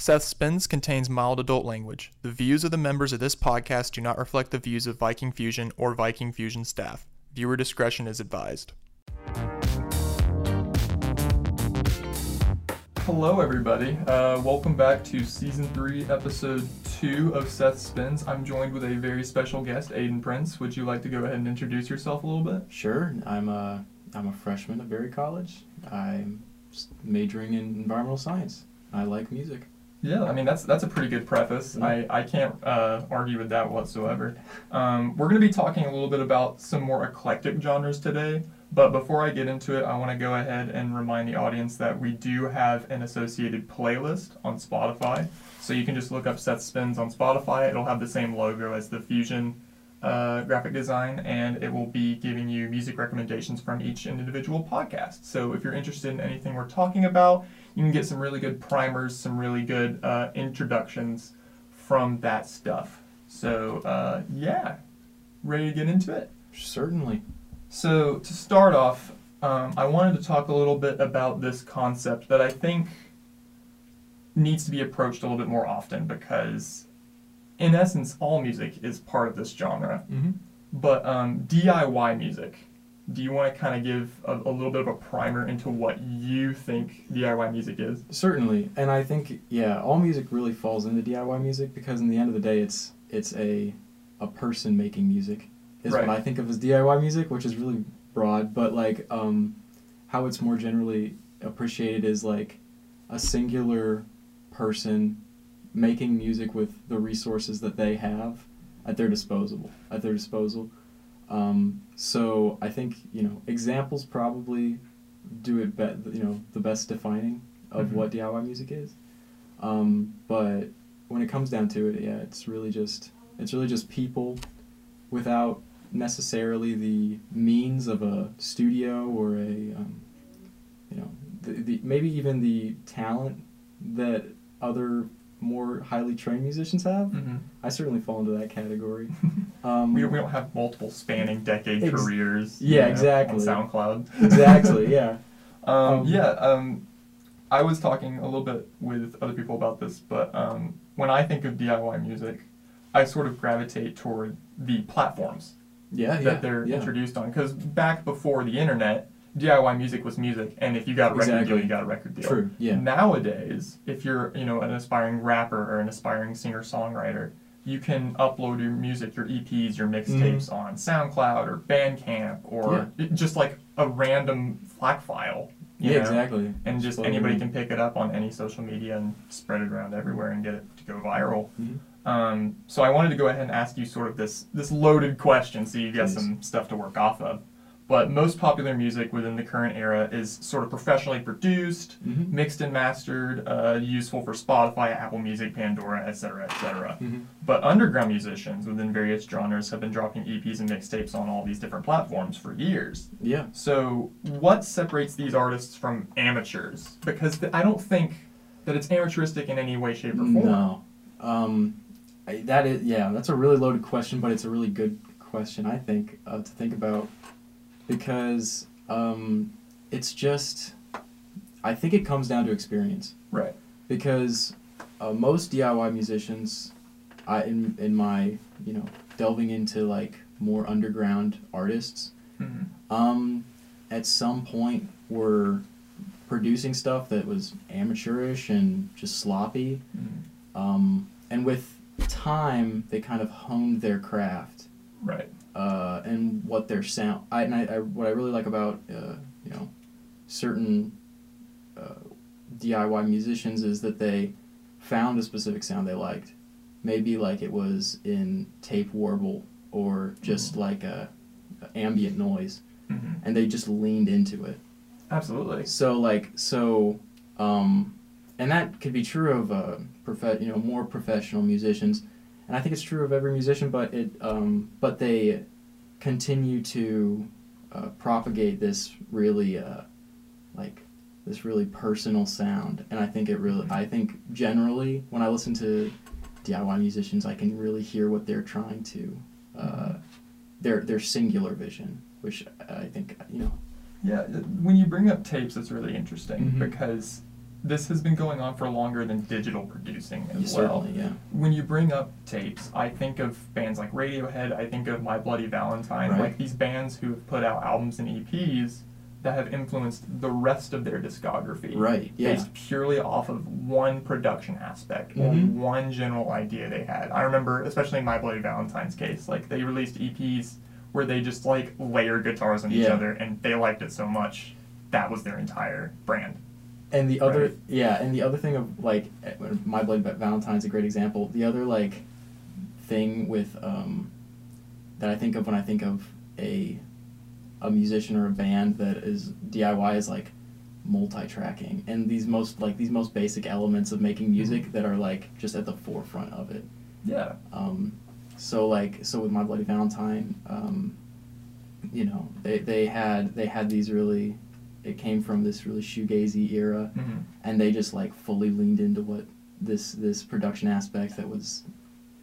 Seth Spins contains mild adult language. The views of the members of this podcast do not reflect the views of Viking Fusion or Viking Fusion staff. Viewer discretion is advised. Hello, everybody. Uh, welcome back to season three, episode two of Seth Spins. I'm joined with a very special guest, Aiden Prince. Would you like to go ahead and introduce yourself a little bit? Sure. I'm a I'm a freshman at Berry College. I'm majoring in environmental science. I like music. Yeah, I mean that's that's a pretty good preface. I, I can't uh, argue with that whatsoever. Um, we're going to be talking a little bit about some more eclectic genres today, but before I get into it, I want to go ahead and remind the audience that we do have an associated playlist on Spotify. So you can just look up Seth Spins on Spotify. It'll have the same logo as the Fusion uh, graphic design, and it will be giving you music recommendations from each individual podcast. So if you're interested in anything we're talking about, you can get some really good primers, some really good uh, introductions from that stuff. So uh, yeah, ready to get into it. Certainly. So to start off, um, I wanted to talk a little bit about this concept that I think needs to be approached a little bit more often because, in essence, all music is part of this genre. Mm-hmm. But um, DIY music, do you want to kind of give a, a little bit of a primer into what you think DIY music is? Certainly. And I think yeah, all music really falls into DIY music because in the end of the day, it's it's a a person making music is Right. what I think of as DIY music, which is really broad. But like um, how it's more generally appreciated is like a singular person making music with the resources that they have at their disposal at their disposal. Um, so I think you know examples probably do it you know the best defining of Mhm. what DIY music is. Um, but when it comes down to it, yeah, it's really just it's really just people without necessarily the means of a studio or a um, you know the, the maybe even the talent that other more highly trained musicians have. Mm-hmm. I certainly fall into that category. Um, we, we don't have multiple spanning decade Ex- careers. Yeah, you know, exactly. On SoundCloud. exactly, yeah. Um, Um, yeah, um, I was talking a little bit with other people about this, but um, when I think of DIY music, I sort of gravitate toward the platforms Yeah, yeah. that they're yeah. introduced on. Because back before the internet, DIY music was music, and if you got a record Exactly. deal, you got a record deal. True, yeah. Nowadays, if you're you know an aspiring rapper or an aspiring singer songwriter, you can upload your music, your EPs, your mixtapes on SoundCloud or Bandcamp or it- just like a random FLAC file. Yeah, know? exactly. And just anybody can pick it up on any social media and spread it around everywhere and get it to go viral. Mhm. Um, so I wanted to go ahead and ask you sort of this this loaded question, so you got some stuff to work off of. But most popular music within the current era is sort of professionally produced, Mhm. mixed and mastered, uh, useful for Spotify, Apple Music, Pandora, etc., etc. Mhm. But underground musicians within various genres have been dropping EPs and mixtapes on all these different platforms for years. Yeah. So, what separates these artists from amateurs? Because th- I don't think that it's amateuristic in any way, shape, or form. No. Um, I, that is yeah. That's a really loaded question, but it's a really good question. I think uh, to think about because um, it's just. I think it comes down to experience Right. because uh, most DIY musicians, I in in my you know delving into like more underground artists, hmm um, at some point were producing stuff that was amateurish and just sloppy. Um, and with time, they kind of honed their craft Right. Uh, and what their sound. I, and I, I what I really like about uh, you know certain uh, DIY musicians is that they found a specific sound they liked. Maybe like it was in tape warble or just like a, a ambient noise, hmm and they just leaned into it. Absolutely. So like so, um, and that could be true of uh, prof- you know more professional musicians, and I think it's true of every musician. But it um, but they continue to uh, propagate this really uh, like this really personal sound, and I think it really I think generally when I listen to DIY musicians, I can really hear what they're trying to uh, their their singular vision, which I think you know Yeah, when you bring up tapes, it's really interesting Mhm. because this has been going on for longer than digital producing as Yeah, well. yeah. When you bring up tapes, I think of bands like Radiohead, I think of My Bloody Valentine, Right. like these bands who have put out albums and EPs that have influenced the rest of their discography. Right, yeah. Based purely off of one production aspect or Mhm. one general idea they had. I remember, especially in My Bloody Valentine's case, like they released EPs where they just like layered guitars on each other and they liked it so much that was their entire brand. And the other, Right. yeah, and the other thing of like, eh, My Bloody Valentine's a great example. The other like thing with um, that I think of when I think of a a musician or a band that is DIY is like multi-tracking and these most like these most basic elements of making music that are like just at the forefront of it. Yeah. Um, so like so with My Bloody Valentine, um, you know they, they had they had these really it came from this really shoegazy era hmm and they just like fully leaned into what this this production aspect that was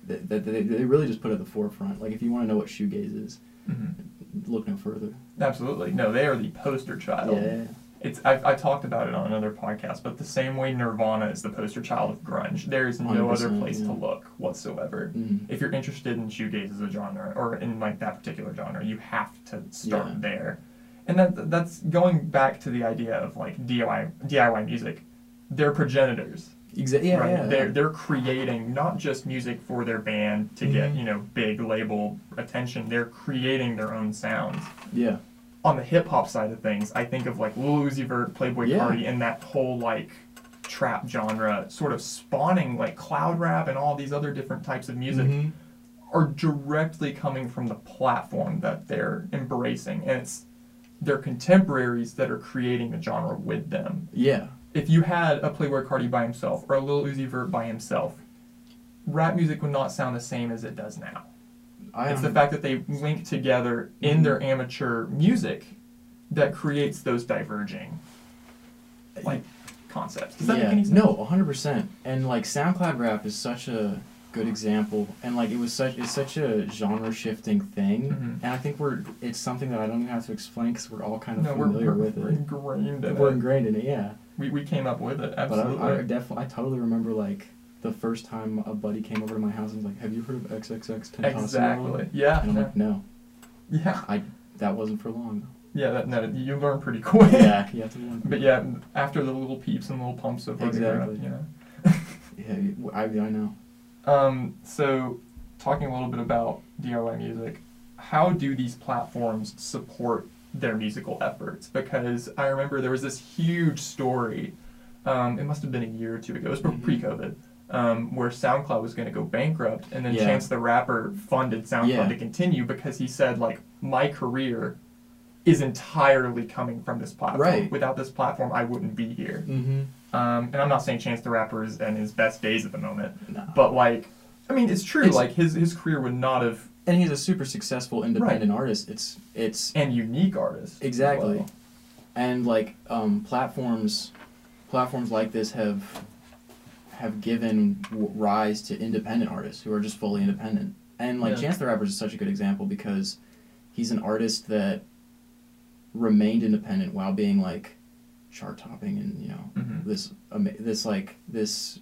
that, that they, they really just put at the forefront like if you want to know what shoegaze is hmm look no further Absolutely. No, they are the poster child. yeah It's I, I talked about it on another podcast, but the same way Nirvana is the poster child of grunge, there is no other 100%, place to look whatsoever. mm. If you're interested in shoegaze as a genre, or in like that particular genre, you have to start Yeah. there. And that that's going back to the idea of like DIY DIY music. They're progenitors. Exa- yeah, right? yeah They're they're creating not just music for their band to get Mhm. you know big label attention. They're creating their own sounds. yeah On the hip hop side of things, I think of like Lil Uzi Vert, Playboy Yeah. Carti, and that whole like trap genre, sort of spawning like cloud rap and all these other different types of music Mhm. are directly coming from the platform that they're embracing, and it's their contemporaries that are creating the genre with them yeah if you had a Playboy Carti by himself or a Lil Uzi Vert by himself, rap music would not sound the same as it does now. I it's the fact that they link together in mm-hmm. their amateur music that creates those diverging like concepts. Does that yeah. make any sense? No, hundred percent. And like SoundCloud rap is such a good example, and like it was such it's such a genre shifting thing, Mhm. and I think we're it's something that I don't even have to explain because we're all kind of No, familiar we're, with we're it. ingrained in We're it. ingrained in it, yeah. We, we came up with it, But absolutely. I, I definitely I totally remember like the first time a buddy came over to my house and was like, "Have you heard of XXX Tentacion?" exactly. Yeah. And I'm no. like, "No, yeah. I that wasn't for long." Yeah. That, no, you learn pretty quick. yeah, you have to learn. But yeah, after the Lil Peeps and Lil Pumps of Exactly. you know. yeah, I, I know. Um, so, talking a little bit about DIY music, how do these platforms support their musical efforts? Because I remember there was this huge story, um, it must have been a year or two ago, it was Mhm. pre COVID, um, where SoundCloud was going to go bankrupt, and then Yeah. Chance the Rapper funded SoundCloud Yeah. to continue because he said, like, my career is entirely coming from this platform. Right. Without this platform, I wouldn't be here. Mm-hmm. Um, and I'm not saying Chance the Rapper is in his best days at the moment, No. but like, I mean, it's true. It's- like his his career would not have and he's a super successful independent artist. It's it's and unique artist. Exactly. well. and like um, platforms platforms like this have have given w- rise to independent artists who are just fully independent and like Yeah. chance the rapper is such a good example because he's an artist that remained independent while being like chart topping and you know Mhm. this ama- this like this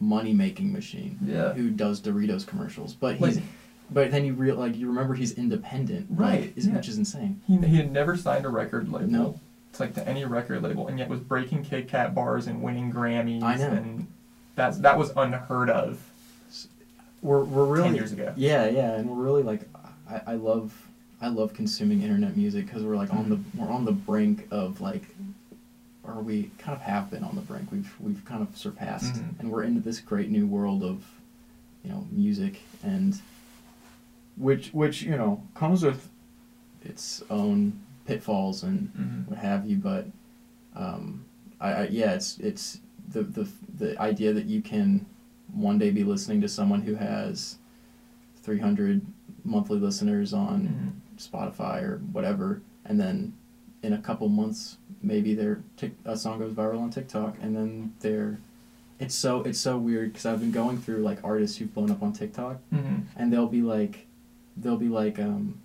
money making machine Yeah. who does Doritos commercials but Like- he's but then you real like you remember he's independent Right, is, yeah. which is insane He he had never signed a record label. No. It's like to any record label, and yet was breaking Kit Kat bars and winning Grammys. I know. And that's that was unheard of we're we're really ten years ago. Yeah, yeah, and we're really like, I, I love, I love consuming internet music because we're like on the we're on the brink of like, or we kind of have been on the brink. We've we've kind of surpassed, Mhm. and we're into this great new world of, you know, music and, which which you know comes with, its own pitfalls and Mhm. what have you, but, um, I, I yeah, it's it's the the the idea that you can one day be listening to someone who has 300 monthly listeners on Mhm. Spotify or whatever, and then in a couple months maybe their tic- a song goes viral on TikTok, and then they're it's so it's so weird because I've been going through like artists who've blown up on TikTok, Mhm. and they'll be like they'll be like um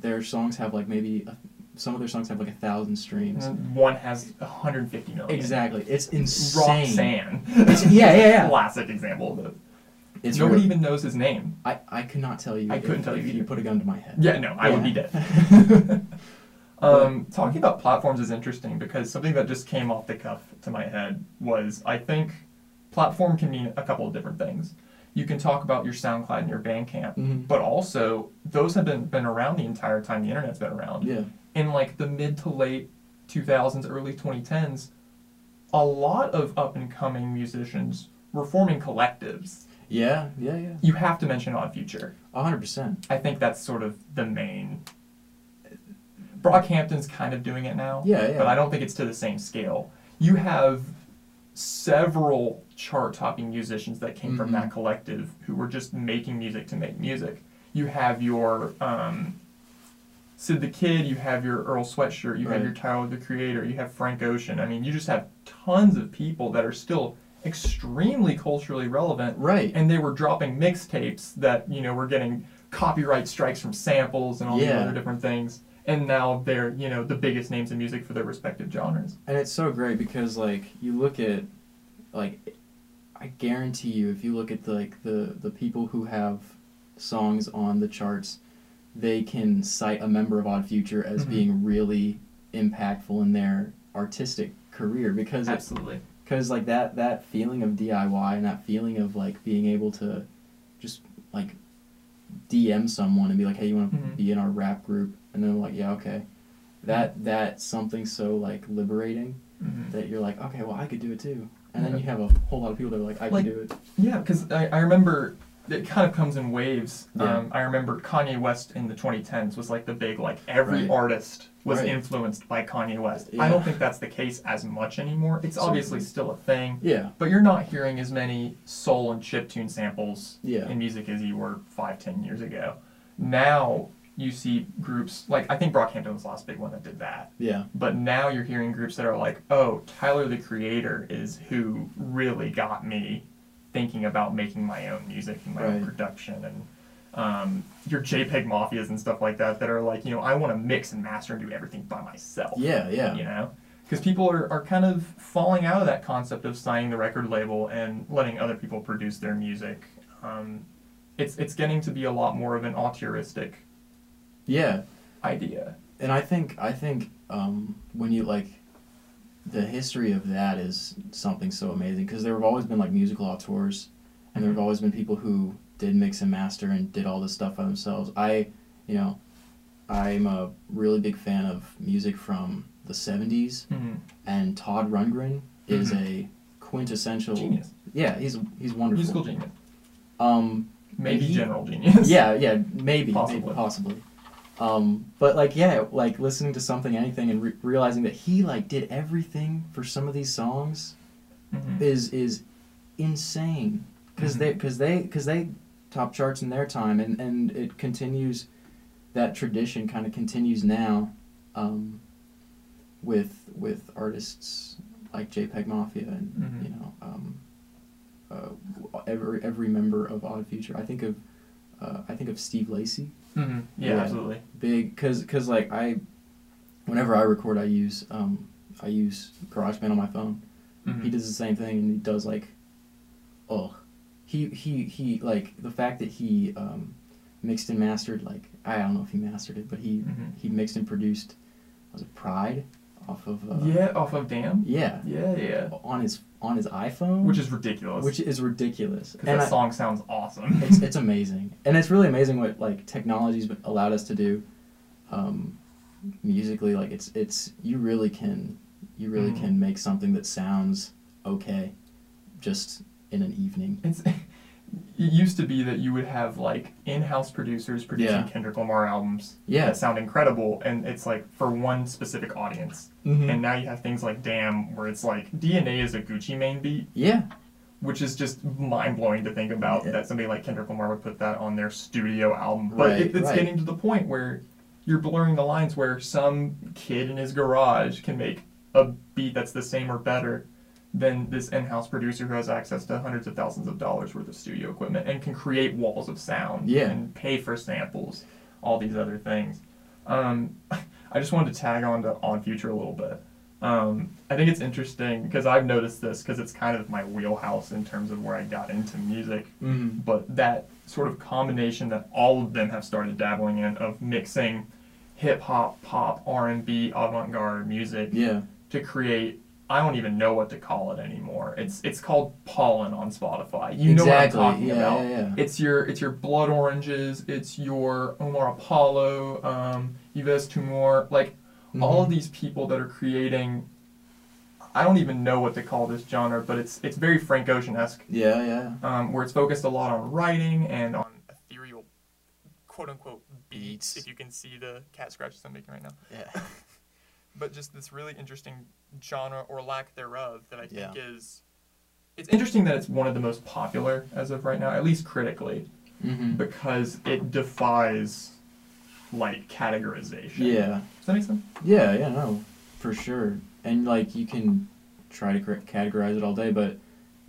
their songs have like maybe a some of their songs have like a thousand streams. One has 150 million. Exactly, it's insane. Roxanne. It's- yeah, yeah, yeah. Classic example of it. It's Nobody real- even knows his name. I, I could not tell you. I if- couldn't tell you if you put a gun to my head. Yeah, no, I would be dead. um, talking about platforms is interesting because something that just came off the cuff to my head was I think platform can mean a couple of different things. You can talk about your SoundCloud and your Bandcamp, Mhm. but also those have been, been around the entire time the internet's been around. Yeah. In like the mid to late 2000s, early 2010s, a lot of up and coming musicians were forming collectives. Yeah, yeah, yeah. You have to mention Odd Future. Hundred percent. I think that's sort of the main. Brockhampton's kind of doing it now. Yeah, yeah. But I don't think it's to the same scale. You have several chart topping musicians that came from Mhm. that collective who were just making music to make music. You have your um, Syd the Kyd, you have your Earl Sweatshirt, you have your Tyler the Creator, you have Frank Ocean. I mean, you just have tons of people that are still extremely culturally relevant Right. and they were dropping mixtapes that you know were getting copyright strikes from samples and all these other different things and now they're you know the biggest names in music for their respective genres And it's so great because like you look at like I guarantee you if you look at the, like the the people who have songs on the charts, they can cite a member of Odd Future as Mhm. being really impactful in their artistic career because absolutely because like that that feeling of DIY and that feeling of like being able to just like DM someone and be like, hey, you want to Mhm. be in our rap group, and then like, yeah, okay. That that's something so like liberating Mhm. that you're like, okay, well, I could do it too. And Yeah. then you have a whole lot of people that are like, I Like- can do it. yeah because I, I remember it kind of comes in waves Yeah. um, i remember kanye west in the 2010s was like the big like every Right. artist was Right. influenced by kanye west i don't think that's the case as much anymore it's obviously still a thing Yeah, but you're not hearing as many soul and chiptune samples Yeah. in music as you were five, ten years ago. Now you see groups like I think Brockhampton was the last big one that did that. yeah, But now you're hearing groups that are like, oh, Tyler the Creator is who really got me thinking about making my own music and my own production. And um, your JPEG mafias and stuff like that that are like, you know, I want to mix and master and do everything by myself. Yeah, yeah. you know? Because people are, are kind of falling out of that concept of signing the record label and letting other people produce their music. Um, it's it's getting to be a lot more of an auteuristic Yeah, idea and I think I think um, when you like the history of that is something so amazing because there have always been like musical auteurs and there have always been people who did mix and master and did all this stuff by themselves i you know i'm a really big fan of music from the 70s mm-hmm. and todd rundgren is Mhm. a quintessential genius yeah he's he's wonderful musical genius um maybe he- general genius yeah, yeah, maybe, Possibly. maybe, possibly. Um, but like, yeah, like listening to something, anything, and re- realizing that he like did everything for some of these songs Mhm. is is insane because Mhm. they because they because they top charts in their time, and and it continues. That tradition kind of continues now, um, with with artists like JPEG Mafia and Mhm. you know um, uh, every every member of Odd Future. I think of uh, I think of Steve Lacy, Mhm. yeah, Yeah. absolutely big cause cause like I, whenever I record, I use um I use GarageBand on my phone. Mhm. He does the same thing, and he does like, oh, he he he like the fact that he um, mixed and mastered like I don't know if he mastered it, but he Mhm. he mixed and produced was it Pride off of uh, yeah off of damn yeah yeah yeah on his on his iPhone, which is ridiculous which is ridiculous. because that I- song sounds awesome it's it's amazing, and it's really amazing what like technology's allowed us to do, um, musically. Like it's it's you really can you really Mhm. can make something that sounds okay, just in an evening. It's it used to be that you would have like in-house producers producing Yeah. Kendrick Lamar albums Yeah. that sound incredible, and it's like for one specific audience. Mm-hmm. And now you have things like Damn, where it's like DNA is a Gucci Mane beat, Yeah, which is just mind blowing to think about Yeah. that somebody like Kendrick Lamar would put that on their studio album. But Right, it, it's right. getting to the point where you're blurring the lines where some kid in his garage can make a beat that's the same or better than this in-house producer who has access to hundreds of thousands of dollars worth of studio equipment and can create walls of sound Yeah. and pay for samples, all these other things. Um, I just wanted to tag on to Odd Future a little bit. Um, I think it's interesting because I've noticed this because it's kind of my wheelhouse in terms of where I got into music. Mm-hmm. But that sort of combination that all of them have started dabbling in of mixing hip hop, pop, R and B, avant garde music Yeah. to create. I don't even know what to call it anymore. It's it's called pollen on Spotify. You know what I'm talking yeah, about. yeah, yeah. It's your it's your blood oranges. It's your Omar Apollo, um, Yves Tumor. Like all of these people that are creating. I don't even know what to call this genre, but it's it's very Frank Ocean esque, Yeah, yeah. um, where it's focused a lot on writing and on ethereal, quote unquote beats. Beats. If you can see the cat scratches I'm making right now, Yeah. but just this really interesting genre or lack thereof that I think Yeah. is. It's interesting that it's one of the most popular as of right now, at least critically Mm-hmm. because it defies like categorization. Yeah. Does that make sense? Yeah, yeah, no, for sure. And like you can try to categorize it all day, but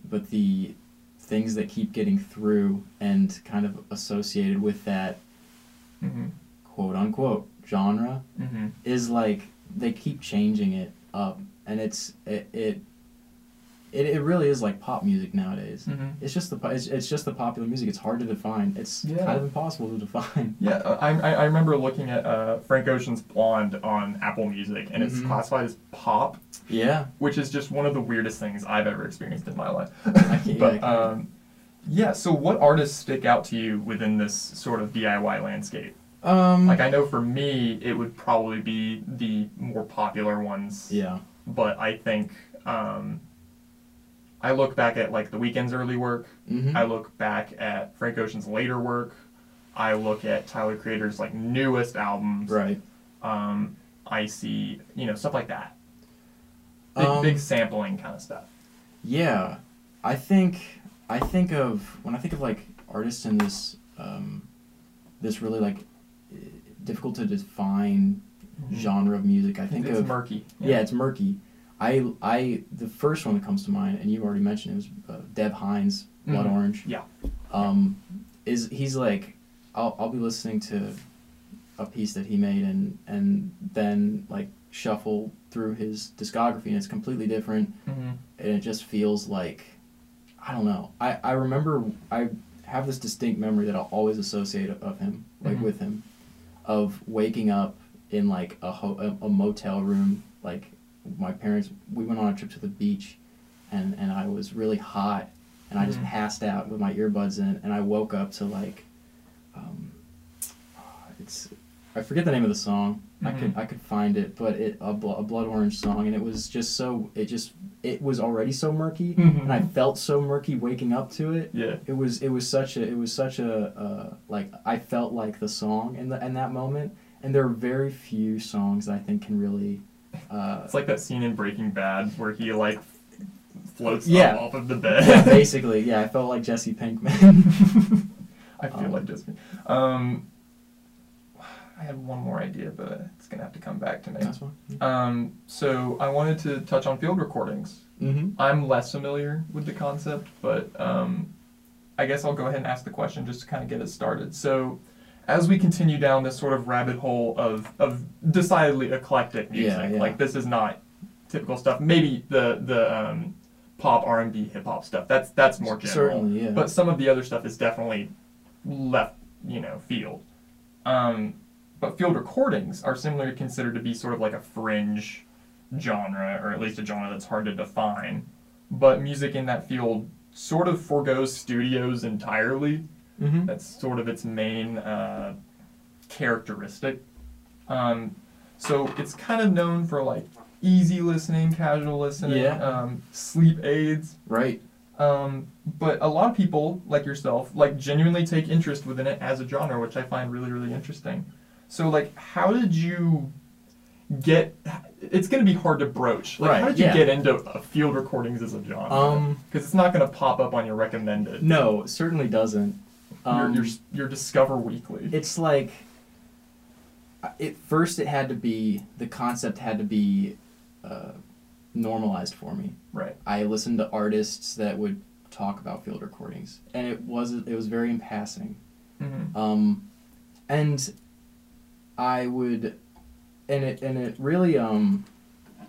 but the things that keep getting through and kind of associated with that Mm-hmm. quote unquote genre Mm-hmm. is like they keep changing it up, and it's it it it, it really is like pop music nowadays. Mm-hmm. It's just the it's, it's just the popular music. It's hard to define. It's Yeah. kind of impossible to define. Yeah, I, I I remember looking at uh, Frank Ocean's Blonde on Apple Music, and it's Mhm. classified as pop, Yeah. which is just one of the weirdest things I've ever experienced in my life. I can't- but um, yeah, so what artists stick out to you within this sort of DIY landscape? Um. Like I know for me, it would probably be the more popular ones. yeah. but I think um, I look back at like the Weeknd's early work. hmm I look back at Frank Ocean's later work. I look at Tyler Creator's like newest albums. Right. Um, I see you know stuff like that. Big, Um, big sampling kind of stuff. Yeah, I think I think of when I think of like artists in this um, this really like difficult to define genre of music. I think Mm-hmm. it's of murky. yeah. it's murky. I I the first one that comes to mind, and you've already mentioned it was uh, Dev Hynes, Blood Mhm. Orange. Yeah. Um, is he's like I'll I'll be listening to a piece that he made and and then like shuffle through his discography and it's completely different hmm and it just feels like I don't know. I, I remember I have this distinct memory that I'll always associate of him, like Mhm. with him, of waking up in like a, ho- a a motel room. Like my parents, we went on a trip to the beach, and and I was really hot, and I just Mhm. passed out with my earbuds in, and I woke up to like, um, it's I forget the name of the song. I could Mhm. I could find it, but it a, bl- a blood orange song, and it was just so it just it was already so murky, Mhm. and I felt so murky waking up to it. Yeah. It was it was such a it was such a uh, like I felt like the song in the in that moment, and there are very few songs that I think can really. Uh, It's like that scene in Breaking Bad where he like floats Yeah. off of the bed. yeah, basically, yeah, I felt like Jesse Pinkman. I feel Um, like just um, I had one more idea, but it's gonna have to come back to me. That's one. Um, so I wanted to touch on field recordings. Mm-hmm. I'm less familiar with the concept, but um, I guess I'll go ahead and ask the question just to kind of get us started. So, as we continue down this sort of rabbit hole of, of decidedly eclectic music, Yeah, yeah. like this is not typical stuff. Maybe the the um, pop R and B hip hop stuff. That's that's more general. Certainly, yeah. But some of the other stuff is definitely left, you know, field. Um, but field recordings are similarly considered to be sort of like a fringe genre, or at least a genre that's hard to define. But music in that field sort of foregoes studios entirely. mm-hmm. That's sort of its main uh, characteristic. Um, so it's kind of known for like easy listening, casual listening, Yeah. um, sleep aids. Right. Um, but a lot of people, like yourself, like genuinely take interest within it as a genre, which I find really, really interesting. So, like, how did you get? It's going to be hard to broach. Like, Right, how did you yeah. get into uh, field recordings as a genre? Um. because it's not going to pop up on your recommended. No, it certainly doesn't. Um, your, your your Discover Weekly. it's like at first it had to be the concept had to be uh, normalized for me right. i listened to artists that would talk about field recordings and it was it was very in passing Mm-hmm. um, and i would and it and it really um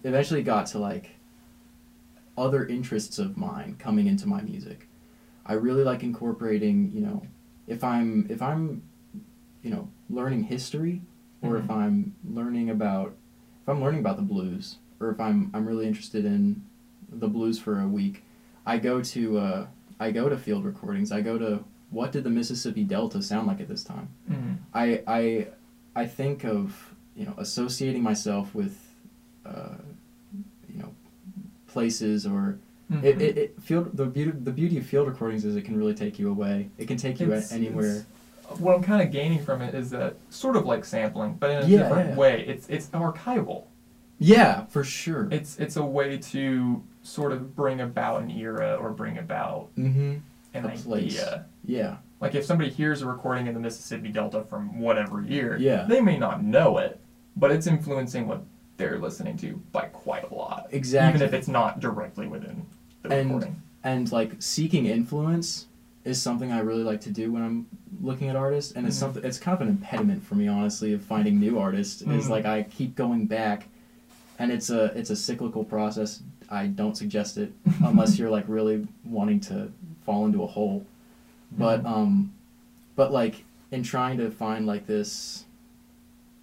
eventually got to like other interests of mine coming into my music. I really like incorporating, you know, if I'm if I'm you know, learning history or if Mhm. I'm learning about if I'm learning about the blues or if I'm I'm really interested in the blues for a week, I go to uh I go to field recordings. I go to what did the Mississippi Delta sound like at this time? Mhm. I I I think of you know associating myself with uh, you know places or Mhm. it, it, it field the beauty the beauty of field recordings is it can really take you away. It can take you It's- anywhere. it's- what I'm kind of gaining from it is that sort of like sampling, but in a Yeah, different yeah. way. It's it's archival. Yeah, for sure. It's it's a way to sort of bring about an era or bring about mm-hmm. an A place. Yeah. Like if somebody hears a recording in the Mississippi Delta from whatever year, Yeah. they may not know it, but it's influencing what they're listening to by quite a lot. Exactly. Even if it's not directly within the And- recording. and like seeking influence is something I really like to do when I'm looking at artists, and it's Mhm. something. It's kind of an impediment for me, honestly, of finding new artists. Is Mhm. like I keep going back, and it's a it's a cyclical process. I don't suggest it unless you're like really wanting to fall into a hole. But Mhm. um, but like in trying to find like this,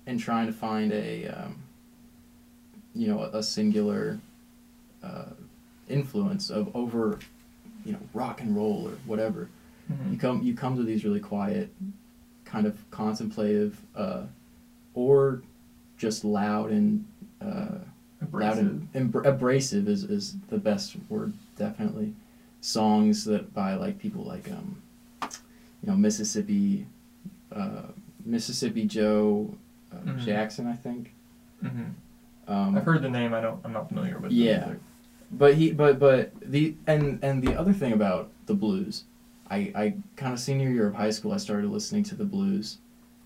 in trying to find a um, you know a, singular uh, influence of over you know rock and roll or whatever Mhm. you come you come to these really quiet kind of contemplative uh, or just loud and uh, loud Abrasive. and embr- abrasive is, is the best word definitely songs that by like people like um you know Mississippi uh, Mississippi Joe uh, Mhm. Jackson I think Mhm. um, I've heard the name. I don't. I'm not familiar with. Yeah. But he, but but the and and the other thing about the blues, I I kind of senior year of high school, I started listening to the blues,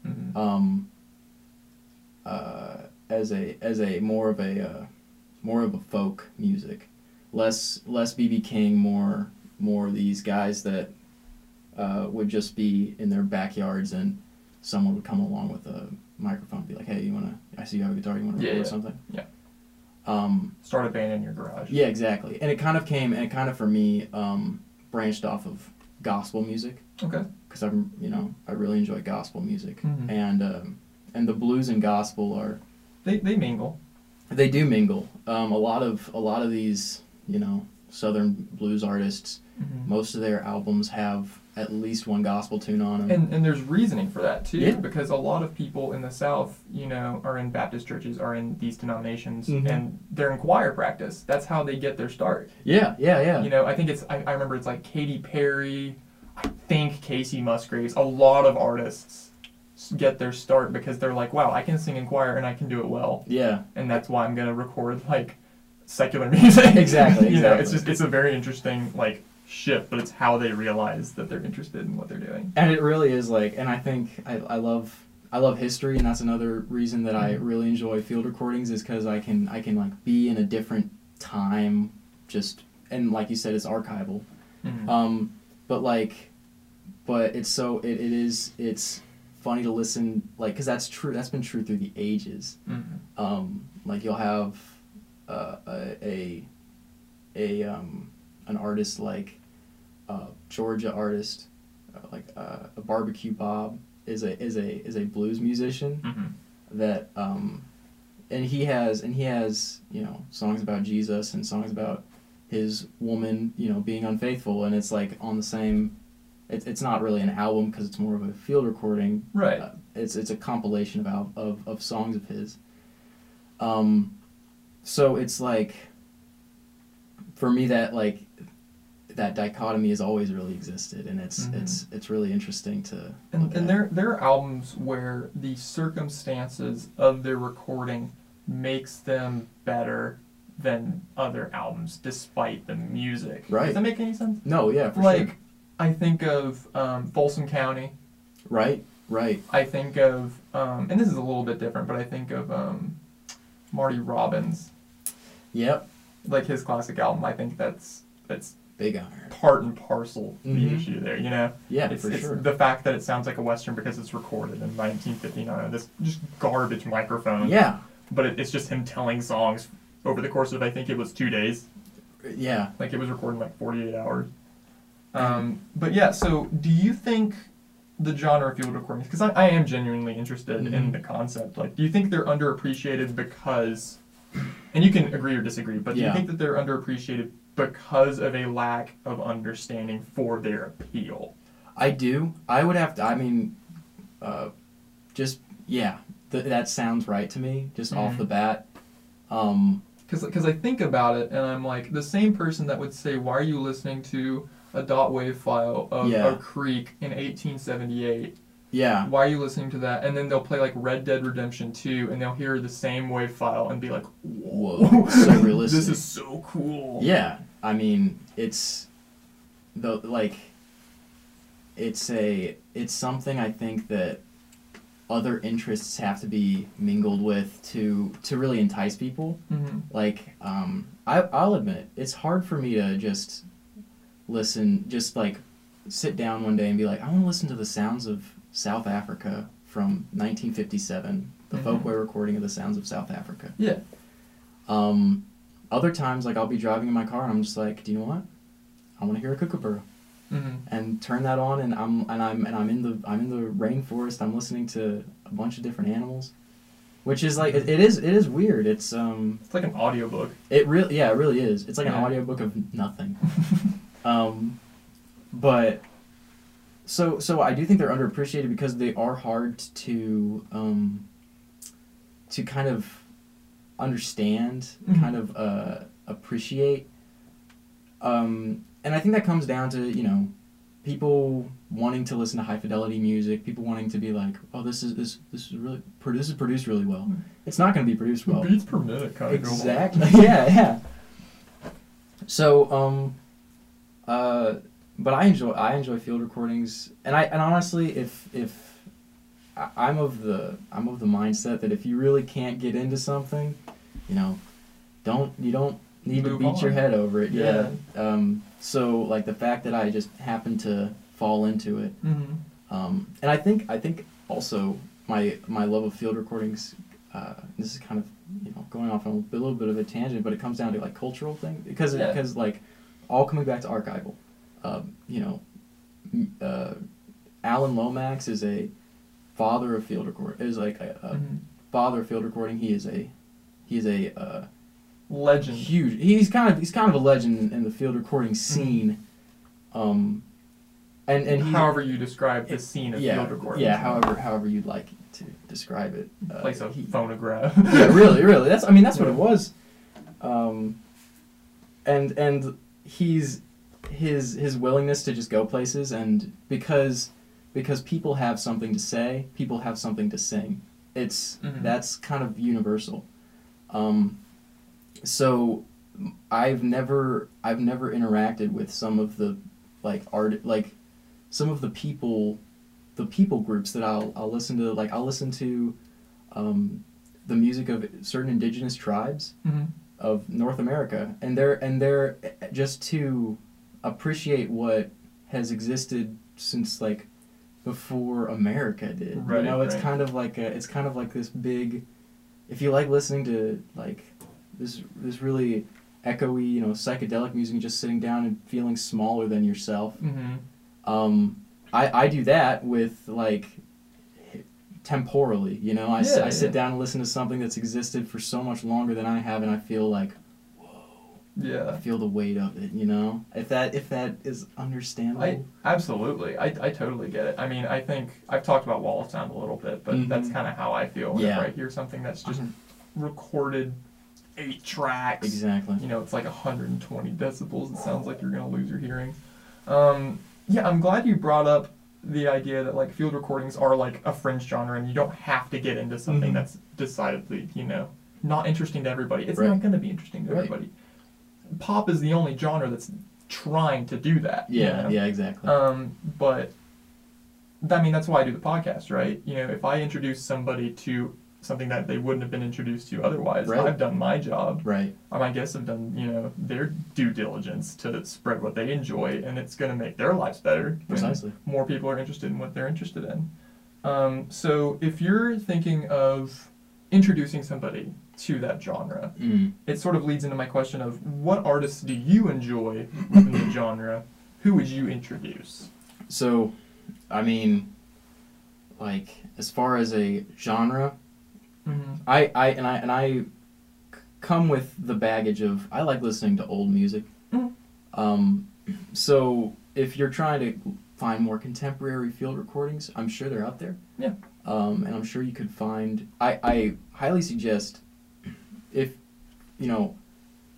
Mhm. um, uh, as a as a more of a uh, more of a folk music, less less BB King, more more these guys that uh, would just be in their backyards and someone would come along with a microphone and be like, hey, you wanna? I see you have a guitar. You wanna Yeah, record yeah. something? Yeah. Um, Start a band in your garage. yeah, exactly. And it kind of came, and it kind of for me um, branched off of gospel music Okay. because I'm, you know, I really enjoy gospel music, Mhm. and um, and the blues and gospel are They they mingle. they do mingle. Um, a lot of a lot of these, you know, southern blues artists, Mhm. most of their albums have at least one gospel tune on them. And and there's reasoning for that too, Yeah. because a lot of people in the South, you know, are in Baptist churches, are in these denominations, Mhm. and they're in choir practice. That's how they get their start. yeah, yeah, yeah. You know, I think it's I, I remember it's like Katy Perry, I think Kacey Musgraves. A lot of artists get their start because they're like, wow, I can sing in choir and I can do it well, yeah, and that's why I'm gonna record like secular music. Exactly, you know, it's just it's a very interesting like shift, but it's how they realize that they're interested in what they're doing. and it really is like and i think i, I love i love history and that's another reason that i Mhm. really enjoy field recordings is because i can i can like be in a different time just and like you said it's archival Mhm. um but like but it's so it, it is it's funny to listen like because that's true that's been true through the ages Mhm. um, like you'll have uh, a, a a um, an artist like uh, Georgia artist uh, like uh, a barbecue Bob is a is a is a blues musician Mhm. that um, and he has and he has you know songs about Jesus and songs about his woman you know being unfaithful and it's like on the same it's it's not really an album because it's more of a field recording Right. uh, it's it's a compilation of, of of songs of his. Um, so it's like, for me that like, that dichotomy has always really existed, and it's Mhm. it's it's really interesting to. And, and there there are albums where the circumstances of their recording makes them better than other albums, despite the music. Right. Does that make any sense? no, yeah, for like, sure. I think of um, Folsom County. Right, right, I think of, um, and this is a little bit different, but I think of um, Marty Robbins, yep, like his classic album. I think that's that's Big Iron. part and parcel the Mhm. issue there. You know. Yeah, it's, for it's sure. the fact that it sounds like a western because it's recorded in 1959 on this just garbage microphone. yeah, but it, it's just him telling songs over the course of I think it was two days. Yeah. Like it was recorded in like 48 hours. Um, but yeah, so do you think the genre of field recordings, because I, I am genuinely interested in Mhm. the concept, like, do you think they're underappreciated because, and you can agree or disagree, but do you think that they're underappreciated because of a lack of understanding for their appeal? I do. I would have to. I mean, uh, just yeah. Th- that sounds right to me, just off Mhm. the bat. Um, Because I think about it and I'm like, the same person that would say, why are you listening to a dot wave file of Yeah. a creek in 1878? yeah. Why are you listening to that? And then they'll play like Red Dead Redemption 2 and they'll hear the same wave file and be like, Whoa, so realistic. this is so cool. Yeah. I mean, it's the like. It's a. It's something I think that other interests have to be mingled with to to really entice people. hmm like um I, i'll admit it's hard for me to just listen just like sit down one day and be like i want to listen to the sounds of south africa from 1957 the Mhm. Folkways recording of the sounds of south africa Yeah. um other times like i'll be driving in my car and i'm just like do you know what i want to hear a kookaburra hmm and turn that on and i'm and i'm and i'm in the i'm in the rainforest i'm listening to a bunch of different animals which is like it, it is it is weird it's um It's like an audiobook. it really, yeah, it really is. It's like an Yeah. audiobook of nothing. um, but so so I do think they're underappreciated because they are hard to um, to kind of understand, Mhm. kind of uh, appreciate. Um, and I think that comes down to you know people wanting to listen to high fidelity music, people wanting to be like, oh, this is this this is really this is produced really well. Mm. It's not going to be produced well. Beats per minute kind of Exactly. yeah, yeah. So, um, uh, but I enjoy I enjoy field recordings, and I and honestly, if if I- I'm of the I'm of the mindset that if you really can't get into something, you know, don't you don't need Move to beat your head over it. Yeah. Um. So like the fact that I just happened to fall into it, hmm um, and I think I think also my my love of field recordings. Uh, this is kind of you know going off on a little bit of a tangent, but it comes down to like cultural thing because Yeah. because like all coming back to archival. Um, you know, uh, Alan Lomax is a father of field record is like a, a hmm father of field recording. He is a he is a uh, Legend. huge. He's kind of he's kind of a legend in the field recording scene. Um, and and he However you describe the scene of yeah field recording. yeah however however you'd like to describe it. Uh, Place a he- phonograph. yeah, really, really. That's I mean that's what it was. Um, and and he's his his willingness to just go places and because because people have something to say, people have something to sing. It's Mhm. that's kind of universal. Um, so I've never I've never interacted with some of the like art like some of the people the people groups that I'll I'll listen to like I'll listen to um, the music of certain indigenous tribes hmm of North America and they're and they're just to appreciate what has existed since like before America did. you know, it's right. kind of like a, it's kind of like this big if you like listening to like this this really echoey, you know, psychedelic music and just sitting down and feeling smaller than yourself. hmm Um, I, I do that with like temporally, you know. I, Yeah, I sit yeah. down and listen to something that's existed for so much longer than I have, and I feel like I Yeah. feel the weight of it, you know. If that if that is understandable, I absolutely. I, I totally get it. I mean, I think I've talked about wall of sound a little bit, but Mhm. that's kind of how I feel whenever Yeah. I hear something that's just Mhm. recorded eight tracks. exactly. You know, it's like 120 decibels. It sounds like you're gonna lose your hearing. Um, yeah, I'm glad you brought up the idea that like field recordings are like a fringe genre, and you don't have to get into something Mhm. that's decidedly, you know, not interesting to everybody. It's Right. not gonna be interesting to Right. everybody. Pop is the only genre that's trying to do that. you Yeah, know? yeah, exactly. Um, but I mean, that's why I do the podcast, right? You know, if I introduce somebody to something that they wouldn't have been introduced to otherwise, Right. I've done my job. right. Or my guests have done, you know, their due diligence to spread what they enjoy, and it's going to make their lives better. Precisely. More people are interested in what they're interested in. Um, so if you're thinking of introducing somebody to that genre. Mm. It sort of leads into my question of what artists do you enjoy in the genre? Who would you introduce? So, I mean, like as far as a genre, Mm-hmm. I, I and I and I come with the baggage of I like listening to old music. Mhm. Um, so if you're trying to find more contemporary field recordings, I'm sure they're out there. Yeah. Um, and I'm sure you could find. I, I highly suggest if you know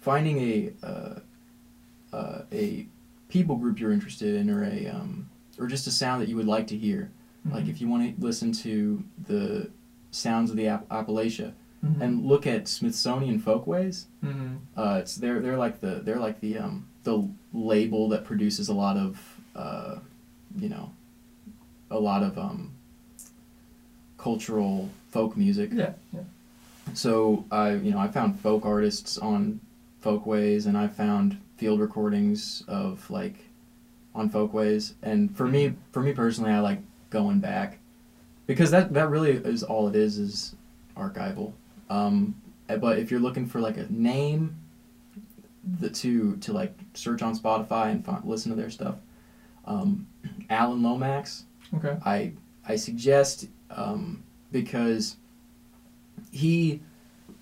finding a uh, uh, a people group you're interested in or a um, or just a sound that you would like to hear. Like if you want to listen to the sounds of the App- Appalachia Mhm. and look at Smithsonian Folkways, Mhm. uh, it's they're they're like the they're like the um, the label that produces a lot of uh, you know a lot of um, cultural folk music. yeah, yeah. So I you know I found folk artists on Folkways and I found field recordings of like on Folkways and for me for me personally I like going back because that that really is all it is is archival. Um, eh, but if you're looking for like a name, the to to like search on Spotify and find, listen to their stuff, um, Alan Lomax. Okay. I I suggest um, because he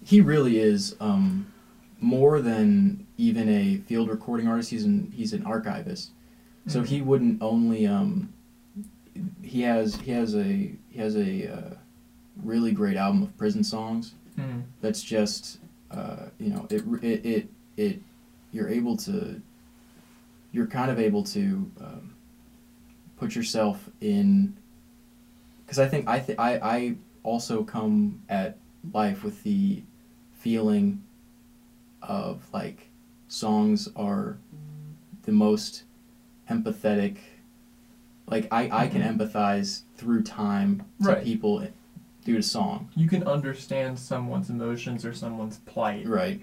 he really is um, more than even a field recording artist. He's an he's an archivist. So Mhm. he wouldn't only um, he has he has a he has a uh, really great album of prison songs Mhm. that's just uh, you know it, it it it you're able to you're kind of able to um, put yourself in because I think I th- I I also come at life with the feeling of like songs are the most empathetic like I, I can Mhm. empathize through time to Right. people due to song You can understand someone's emotions or someone's plight right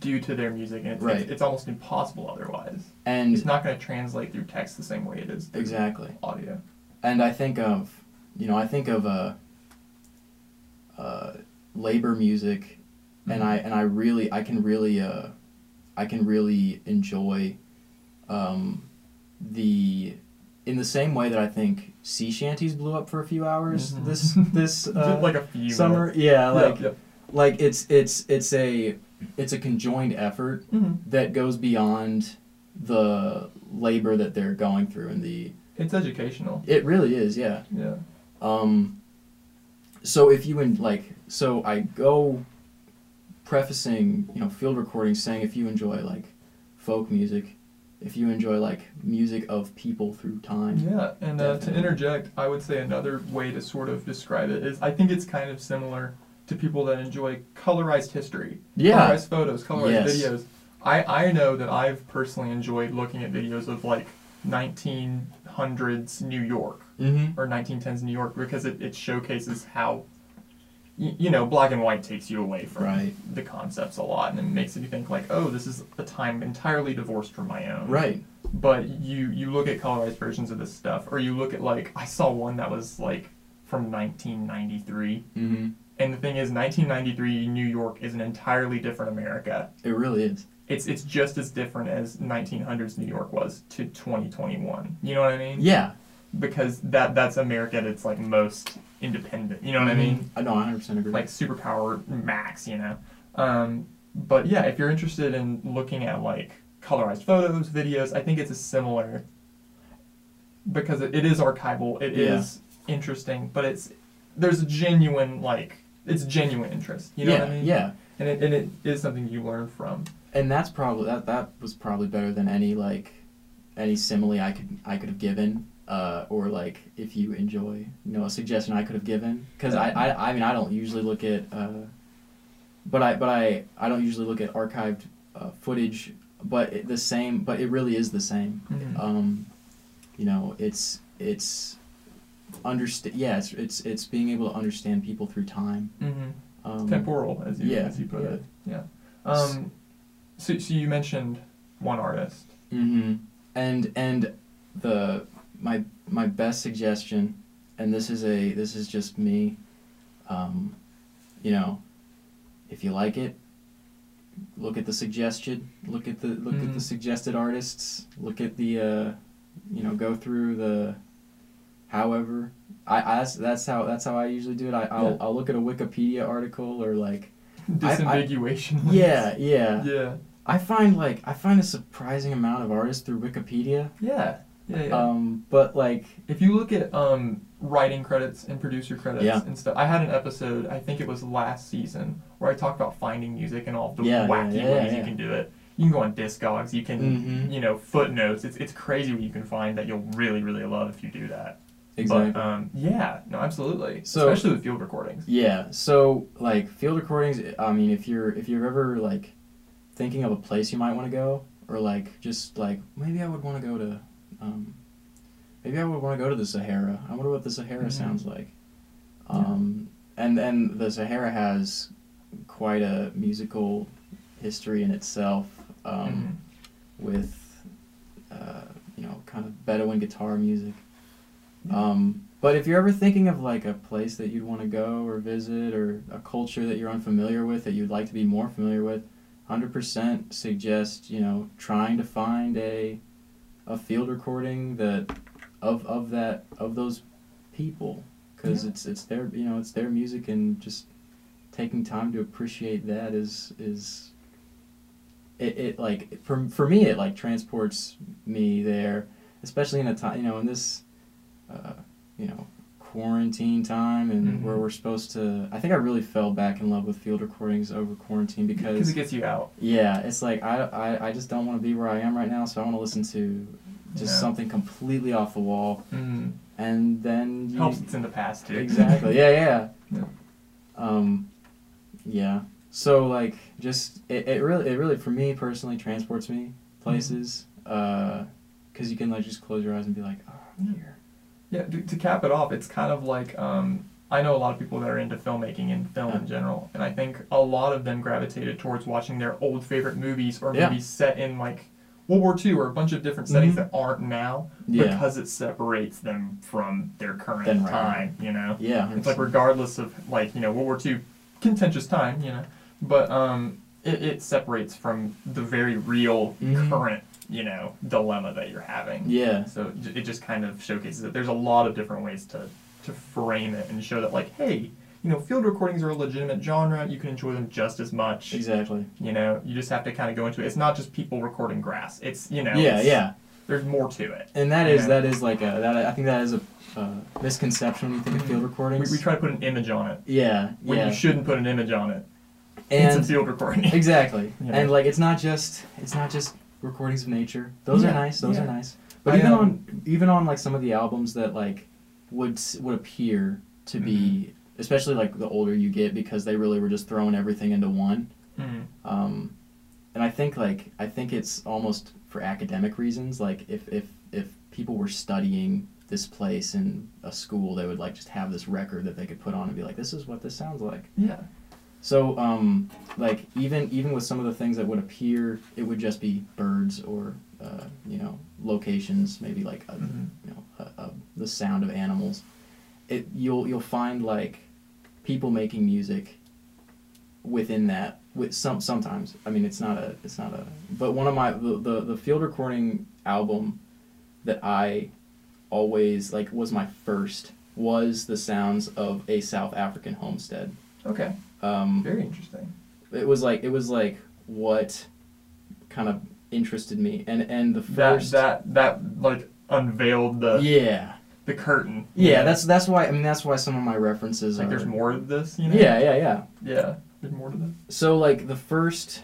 due to their music, and it's, Right. it's, it's almost impossible otherwise. and It's not going to translate through text the same way it is through exactly audio. and I think of, you know, I think of uh, uh, labor music, and I and I really I can really uh, I can really enjoy, um, the, in the same way that I think sea shanties blew up for a few hours Mhm. this this uh, like a few summer. minutes. Yeah, like like it's it's it's a it's a conjoined effort. Mhm. that goes beyond the labor that they're going through and the It's educational. it really is yeah Yeah. Um, so if you and like, so I go prefacing, you know, field recordings saying if you enjoy like folk music, if you enjoy like music of people through time. Yeah, and uh, to interject, I would say another way to sort of describe it is I think it's kind of similar to people that enjoy colorized history, Yeah. colorized photos, colorized Yes. videos. I, I know that I've personally enjoyed looking at videos of like 1900s New York Mm-hmm. or 1910s New York because it, it showcases how, y- you know, black and white takes you away from Right. the concepts a lot and it makes you think like, oh, this is a time entirely divorced from my own Right. but you you look at colorized versions of this stuff or you look at like i saw one that was like from 1993 Mm-hmm. and the thing is 1993 new york is an entirely different america It really is. it's it's just as different as 1900s new york was to 2021 you know what i mean Yeah. Because that that's america at its like most independent you know what i mean I know. I 100 percent agree. like superpower max, you know. Um, but yeah, if you're interested in looking at like colorized photos, videos, I think it's a similar because it, it is archival. It is Yeah. interesting, but it's there's a genuine like it's genuine interest. You know yeah. what I mean? Yeah. And it, and it is something you learn from. And that's probably that. That was probably better than any like any simile I could I could have given. Uh, or like if you enjoy, you know, a suggestion I could have given, because I, I, I mean I don't usually look at, uh, but I but I I don't usually look at archived uh, footage, but it, the same, but it really is the same. Mhm. Um, you know, it's it's understand. Yeah, it's it's it's being able to understand people through time. Mm-hmm. Um, Temporal, as you yeah, as you put yeah. it. Yeah. Um, so so you mentioned one artist. hmm And and the my my best suggestion, and this is a this is just me, um, you know, if you like it, look at the suggested, look at the look at Mhm. the suggested artists, look at the, uh, you know, go through the. However, I, I that's, that's how that's how I usually do it. I I'll, Yeah. I'll look at a Wikipedia article or like Disambiguation. yeah yeah. Yeah. I find like I find a surprising amount of artists through Wikipedia. Yeah. Yeah. yeah. Um, but like If you look at um, writing credits and producer credits Yeah. and stuff, I had an episode, I think it was last season, where I talked about finding music and all the Yeah, wacky yeah, ways you can do it. You can go on Discogs, you can, Mhm. you know, footnotes. It's, it's crazy what you can find that you'll really, really love if you do that. exactly. But, um, yeah, no, absolutely. So- Especially with field recordings. Yeah. So like field recordings. I mean, if you're if you're ever like thinking of a place you might want to go, or like just like maybe I would want to go to, um, maybe I would want to go to the Sahara. I wonder what the Sahara Mhm. sounds like. Yeah. Um, and and the Sahara has quite a musical history in itself. Um, Mhm. with uh, you know kind of Bedouin guitar music. Yeah. Um, but if you're ever thinking of like a place that you'd want to go or visit or a culture that you're unfamiliar with that you'd like to be more familiar with, hundred percent suggest you know trying to find a a field recording that of of that of those people because Yeah. it's it's their you know it's their music and just taking time to appreciate that is is it, it like for for me it like transports me there especially in a time you know in this uh, you know quarantine time and Mhm. where we're supposed to I think I really fell back in love with field recordings over quarantine Because because it gets you out. yeah it's like I, I, I just don't want to be where I am right now so I want to listen to just Yeah. something completely off the wall Mm. and then you, Helps it's in the past, too. exactly yeah yeah Yeah. um yeah so like just it, it really it really for me personally transports me places uh because you can like just close your eyes and be like oh I'm here Yeah, to, to cap it off, it's kind of like um, I know a lot of people that are into filmmaking and film in general, and I think a lot of them gravitated towards watching their old favorite movies or Yeah. movies set in like World War II or a bunch of different settings Mhm. that aren't now yeah because it separates them from their current Then right time. You know, yeah it's like regardless of like you know World War II, contentious time. You know, but um, it, it separates from the very real Mhm. current you know dilemma that you're having. yeah So it just kind of showcases that there's a lot of different ways to, to frame it and show that like, hey, you know, field recordings are a legitimate genre. You can enjoy them just as much. exactly You know, you just have to kind of go into it. It's not just people recording grass. It's you know. yeah yeah There's more to it. and that is Yeah. that is like a that I think that is a uh, misconception when you think of field recordings we try to put an image on it yeah when yeah you shouldn't put an image on it. And it's a field recording. exactly and like it's not just it's not just recordings of nature those are nice those yeah. are nice but I, even um, on even on like some of the albums that like would would appear to be Mm-hmm. especially like the older you get because they really were just throwing everything into one Mhm. um, and I think like I think it's almost for academic reasons. Like if if if people were studying this place in a school, they would like just have this record that they could put on and be like, "This is what this sounds like." Yeah. So um, like even even with some of the things that would appear, it would just be birds or uh, you know locations, maybe like a, Mhm. you know a, a, the sound of animals. It you'll you'll find like people making music within that with some sometimes i mean it's not a it's not a but one of my the, the the field recording album that i always like was my first was the sounds of a south african homestead Okay. Um Very interesting. it was like it was like what kind of interested me and and the first that that that like unveiled the yeah the curtain. yeah know? that's that's why i mean that's why some of my references like are there's more of this. You know. yeah yeah yeah Yeah. There's more to this. So like the first,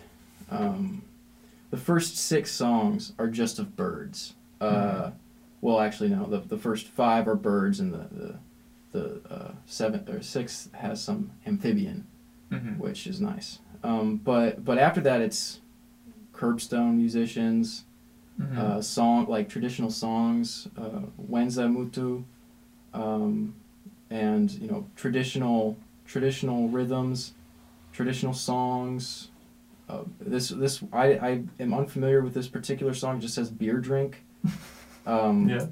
um, the first six songs are just of birds. Uh, Mhm. well, actually no. The the first five are birds, and the the the uh, seventh or sixth has some amphibian, Mm-hmm. which is nice. Um, but but after that, it's curbstone musicians, Mm-hmm. uh, song like traditional songs, uh, Wenza Mutu, um, and you know traditional traditional rhythms, traditional songs. Uh, this this I, I am unfamiliar with this particular song. It just says beer drink. Um, yeah.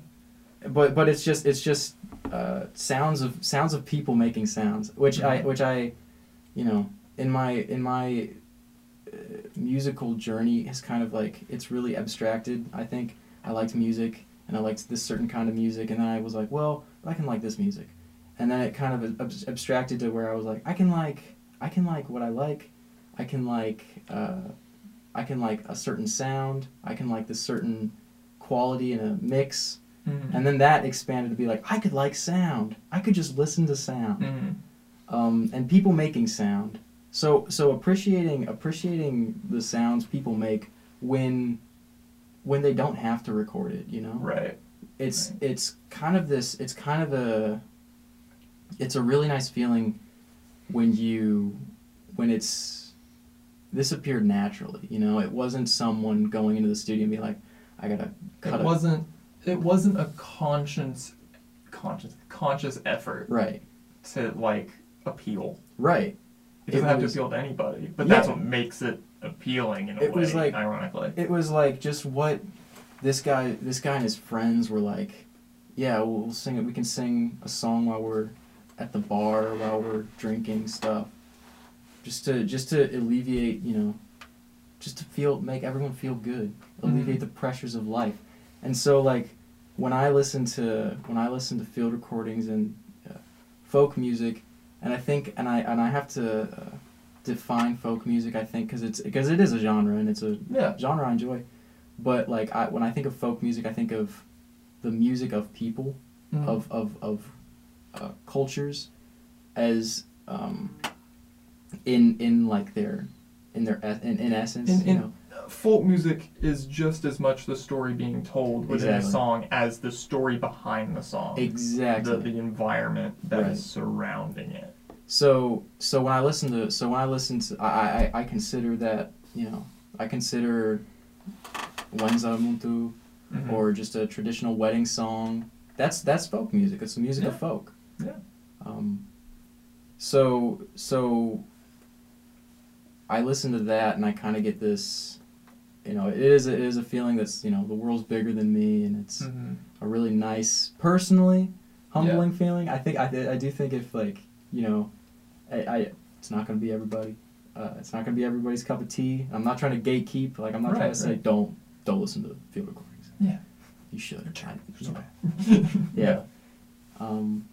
But but it's just it's just uh, sounds of sounds of people making sounds, which I Mhm. which I you know, in my in my uh, musical journey has kind of like it's really abstracted. I think I liked music and I liked this certain kind of music, and then I was like, well, I can like this music, and then it kind of ab- abstracted to where I was like, I can like I can like what I like, I can like uh, I can like a certain sound, I can like this certain quality in a mix, Mhm. and then that expanded to be like I could like sound, I could just listen to sound Mhm. Um, and people making sound. So so appreciating appreciating the sounds people make when when they don't have to record it, you know. Right. It's Right. it's kind of this. It's kind of a. It's a really nice feeling when you when it's this appeared naturally. You know, it wasn't someone going into the studio and be like, I gotta cut It it. wasn't. It wasn't a conscious, conscious, conscious effort Right. to like appeal. Right. It doesn't have was- to appeal to anybody, but Yeah. that's what makes it appealing in a It way. was like- ironically. it was like just what this guy this guy and his friends were like yeah we'll, we'll sing it we can sing a song while we're at the bar while we're drinking stuff just to just to alleviate you know just to feel make everyone feel good alleviate Mhm. the pressures of life and so like when i listen to when i listen to field recordings and uh, folk music and i think and i and i have to uh, define folk music i think because it's because it is a genre and it's a yeah. genre I enjoy. But like I, when I think of folk music, I think of the music of people, Mhm. of of of uh, cultures, as um, in in like their in their in, in essence, In- you know. folk music is just as much the story being told within Exactly. a song as the story behind the song. Exactly. The, the environment that is Right. surrounding it. So so when I listen to so when I listen to I I, I consider that you know I consider Wenza Muntu Mhm. or just a traditional wedding song. That's that's folk music. It's the music of folk. Yeah. Um, so so I listen to that and I kind of get this, you know, it is a, it is a feeling that's you know the world's bigger than me and it's Mhm. a really nice personally humbling feeling. I think I I do think if like you know, I, I it's not gonna be everybody. Uh, it's not gonna be everybody's cup of tea. I'm not trying to gatekeep. Like I'm not trying Right, to say right. don't don't listen to field recordings. Yeah. You should. Know. bad. Yeah. Um,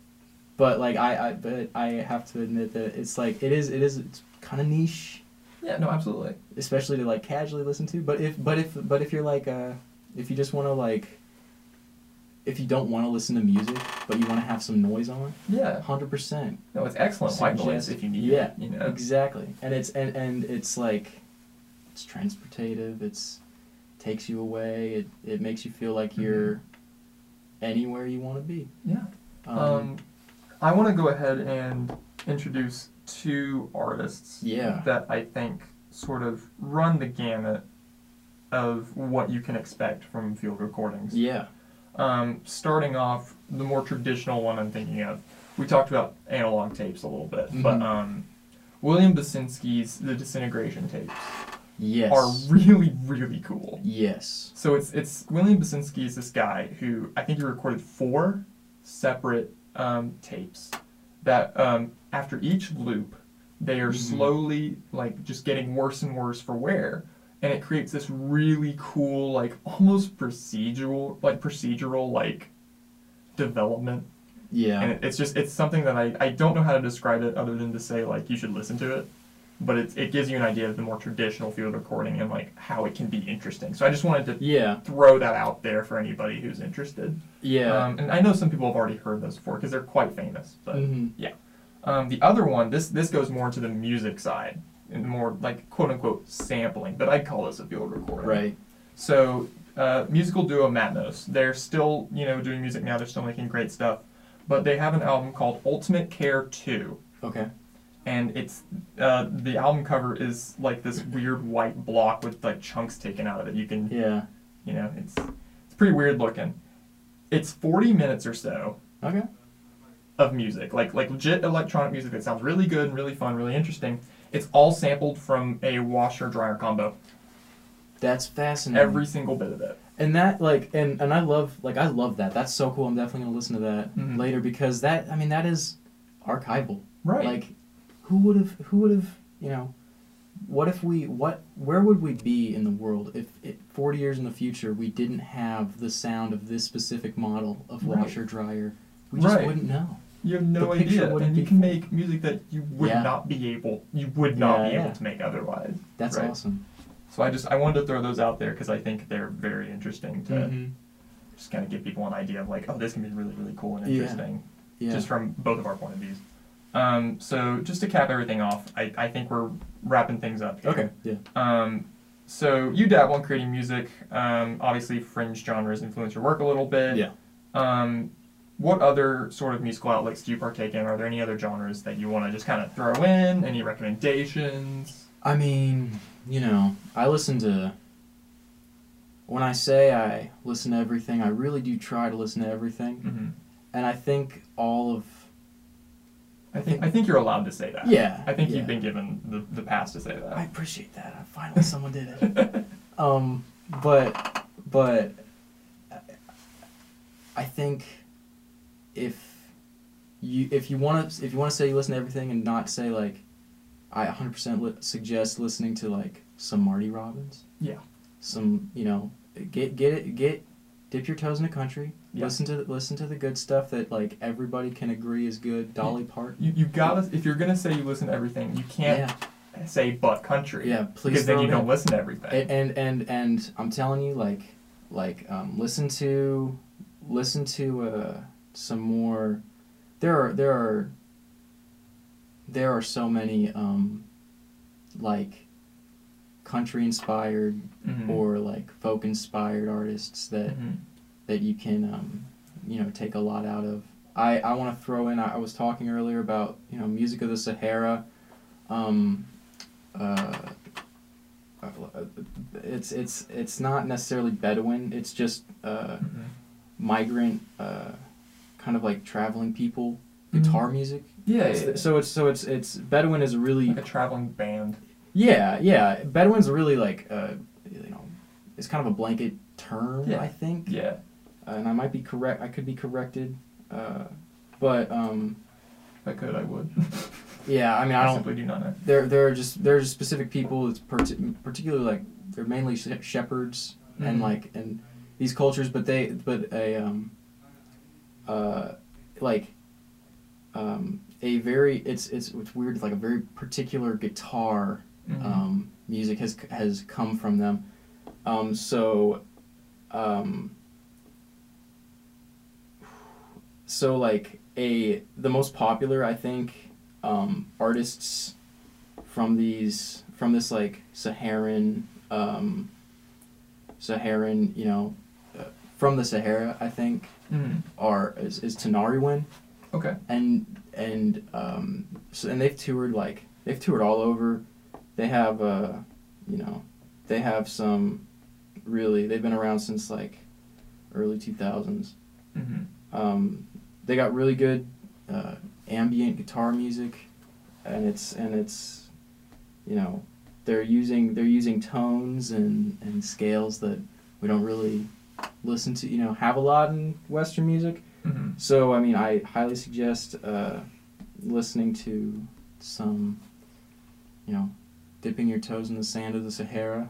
but like I, I but I have to admit that it's like it is it is it's kind of niche, Yeah, no, absolutely. especially to like casually listen to. But if but if but if you're like uh if you just want to like if you don't want to listen to music but you want to have some noise on, Yeah. hundred percent. No, it's excellent white noise if you need yeah, it. You know. Exactly. And it's and and it's like it's transportative. It's takes you away. It it makes you feel like Mhm. you're anywhere you want to be. Yeah. Um, I want to go ahead and introduce two artists Yeah. that I think sort of run the gamut of what you can expect from field recordings. yeah. Um, starting off, the more traditional one I'm thinking of, we talked about analog tapes a little bit, but Mhm. um, William Basinski's The Disintegration tapes Yes. are really, really cool. Yes. So it's it's William Basinski is this guy who I think he recorded four separate um, tapes that um, after each loop they are Mhm. slowly like just getting worse and worse for wear and it creates this really cool like almost procedural like procedural like development. Yeah. and it, it's just it's something that I, I don't know how to describe it other than to say like you should listen to it. But it, it gives you an idea of the more traditional field recording and like how it can be interesting. So i just wanted to yeah. throw that out there for anybody who's interested. Yeah. um, and i know some people have already heard those before because they're quite famous but hmm um, the other one this this goes more into the music side and more like quote unquote sampling but i'd call this a field recording Right. so, uh, musical duo Matmos. They're still, you know, doing music now. They're still making great stuff, but they have an album called Ultimate Care Two, Okay. and it's uh, the album cover is like this weird white block with like chunks taken out of it. You can, Yeah. you know, it's it's pretty weird looking. It's 40 minutes or so Okay. of music, like like legit electronic music that sounds really good and really fun, really interesting. It's all sampled from a washer dryer combo. That's fascinating. Every single bit of it. and that like and and I love like I love that. That's so cool. I'm definitely gonna listen to that Mhm. later because that I mean that is archival. Right. Like who would have who would have you know what if we what where would we be in the world if it, 40 years in the future we didn't have the sound of this specific model of Right. washer dryer we just Right. wouldn't know You have no The idea, and you can full. make music that you would Yeah. not be able, you would not Yeah, be able yeah. to make otherwise. that's Right. awesome So I just I wanted to throw those out there because I think they're very interesting to Mhm. just kind of give people an idea of like, oh, this can be really really cool and interesting, yeah just from both of our point of views. Um, so just to cap everything off, I, I think we're wrapping things up. Here. okay yeah Um, so you dabble in creating music. Um, obviously, fringe genres influence your work a little bit. Yeah. Um, what other sort of musical outlets do you partake in? Are there any other genres that you want to just kind of throw in? Any recommendations? I mean, you know, I listen to. When I say I listen to everything, I really do try to listen to everything, hmm and I think all of. I think I think you're allowed to say that. Yeah. I think yeah. you've been given the, the pass to say that. I appreciate that. I finally someone did it. Um, but but I think if you if you want to if you want to say you listen to everything and not say like I 100% li- suggest listening to like some Marty Robbins. Yeah. Some you know get get it get dip your toes in the country. Yeah. Listen to the, listen to the good stuff that like everybody can agree is good. Dolly Parton. You you gotta if you're gonna say you listen to everything, you can't Yeah. say but country. Yeah. Please. Because then you don't listen to everything. and and and, and I'm telling you, like, like um, listen to, listen to uh, some more. There are there are. There are so many um, like, country inspired Mhm. or like folk inspired artists that Mhm. that you can um, you know take a lot out of. I, I want to throw in. I, I was talking earlier about you know music of the Sahara. Um, uh, it's it's it's not necessarily Bedouin. It's just uh, Mhm. migrant, uh, kind of like traveling people Mhm. guitar music. Yeah, It's- yeah, yeah. So it's so it's it's Bedouin is really like a traveling band. yeah yeah Bedouin's really like uh, you know it's kind of a blanket term Yeah. I think Yeah. and I might be correct. I could be corrected, uh, but um, If I could, I would. yeah. I mean, I I don't. simply do not know. There, there are just there are just specific people. It's parti- particularly like they're mainly she- shepherds and Mhm. like and these cultures, but they but a um, uh, like um, a very it's it's it's weird like a very particular guitar Mhm. um, music has has come from them. Um, so, um, so like a the most popular I think um, artists from these from this like Saharan um, Saharan you know from the Sahara I think Mhm. are is, is Tinariwen Okay. and and um so and they've toured like they've toured all over they have uh you know they have some really they've been around since like early 2000s hmm um they got really good uh ambient guitar music and it's and it's you know they're using they're using tones and and scales that we don't really listen to you know have a lot in western music hmm so I mean, I highly suggest uh, listening to some, you know, dipping your toes in the sand of the Sahara,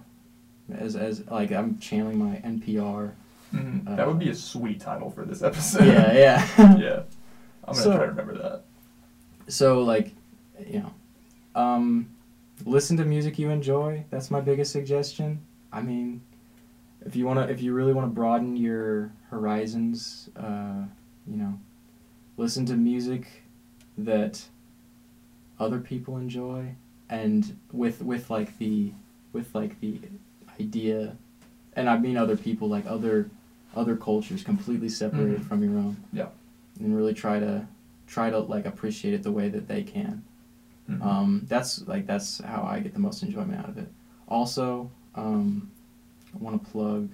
as as like I'm channeling my NPR. hmm Uh, that would be a sweet title for this episode. yeah, yeah. yeah. I'm gonna So- try to remember that. so like, you know, um, listen to music you enjoy. That's my biggest suggestion. I mean, if you wanna, if you really wanna broaden your horizons, uh, you know, listen to music that other people enjoy, and with with like the with like the idea, and I mean other people like other other cultures completely separated Mhm. from your own. Yeah. And really try to try to like appreciate it the way that they can. Mhm. Um, that's like that's how I get the most enjoyment out of it. Also, um, I want to plug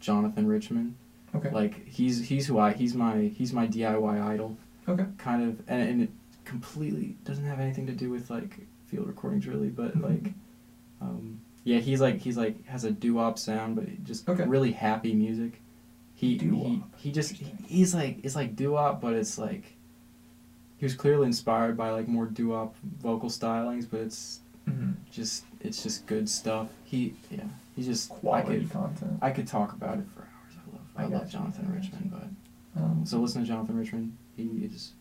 Jonathan Richman. okay. Like he's he's who I he's my he's my DIY idol. Okay. Kind of, and, and it completely doesn't have anything to do with like field recordings really, but Mhm. like, um, yeah, he's like he's like has a doo-wop sound, but just Okay. really happy music. He he, Doo-wop. he just Interesting. he's like it's like doo-wop, but it's like he he was clearly inspired by like more doo-wop vocal stylings, but it's hmm just it's just good stuff. He yeah, he just Quality I could content. I could talk about it for hours. I love I I, love you. Jonathan Richman, but Um, so listen to Jonathan Richman. He is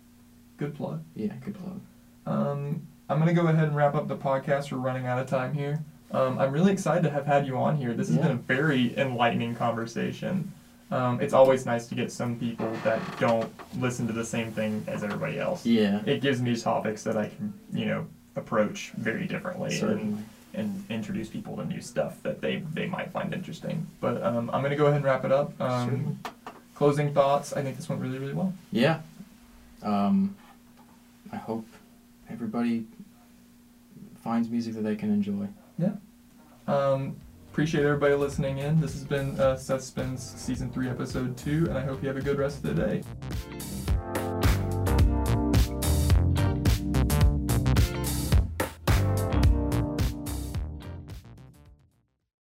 good plug. yeah, good plug. Um, I'm gonna go ahead and wrap up the podcast. We're running out of time here. Um, I'm really excited to have had you on here. This has Yeah. been a very enlightening conversation. Um, it's always nice to get some people that don't listen to the same thing as everybody else. Yeah, It gives me topics that I can, you know, approach very differently certainly. and, and introduce people to new stuff that they, they might find interesting. But um, I'm gonna go ahead and wrap it up. Um, closing thoughts. I think this went really really well. Yeah. Um, I hope everybody finds music that they can enjoy. Yeah. Um, appreciate everybody listening in. This has been uh, Seth Spins Season 3, Episode 2, and I hope you have a good rest of the day.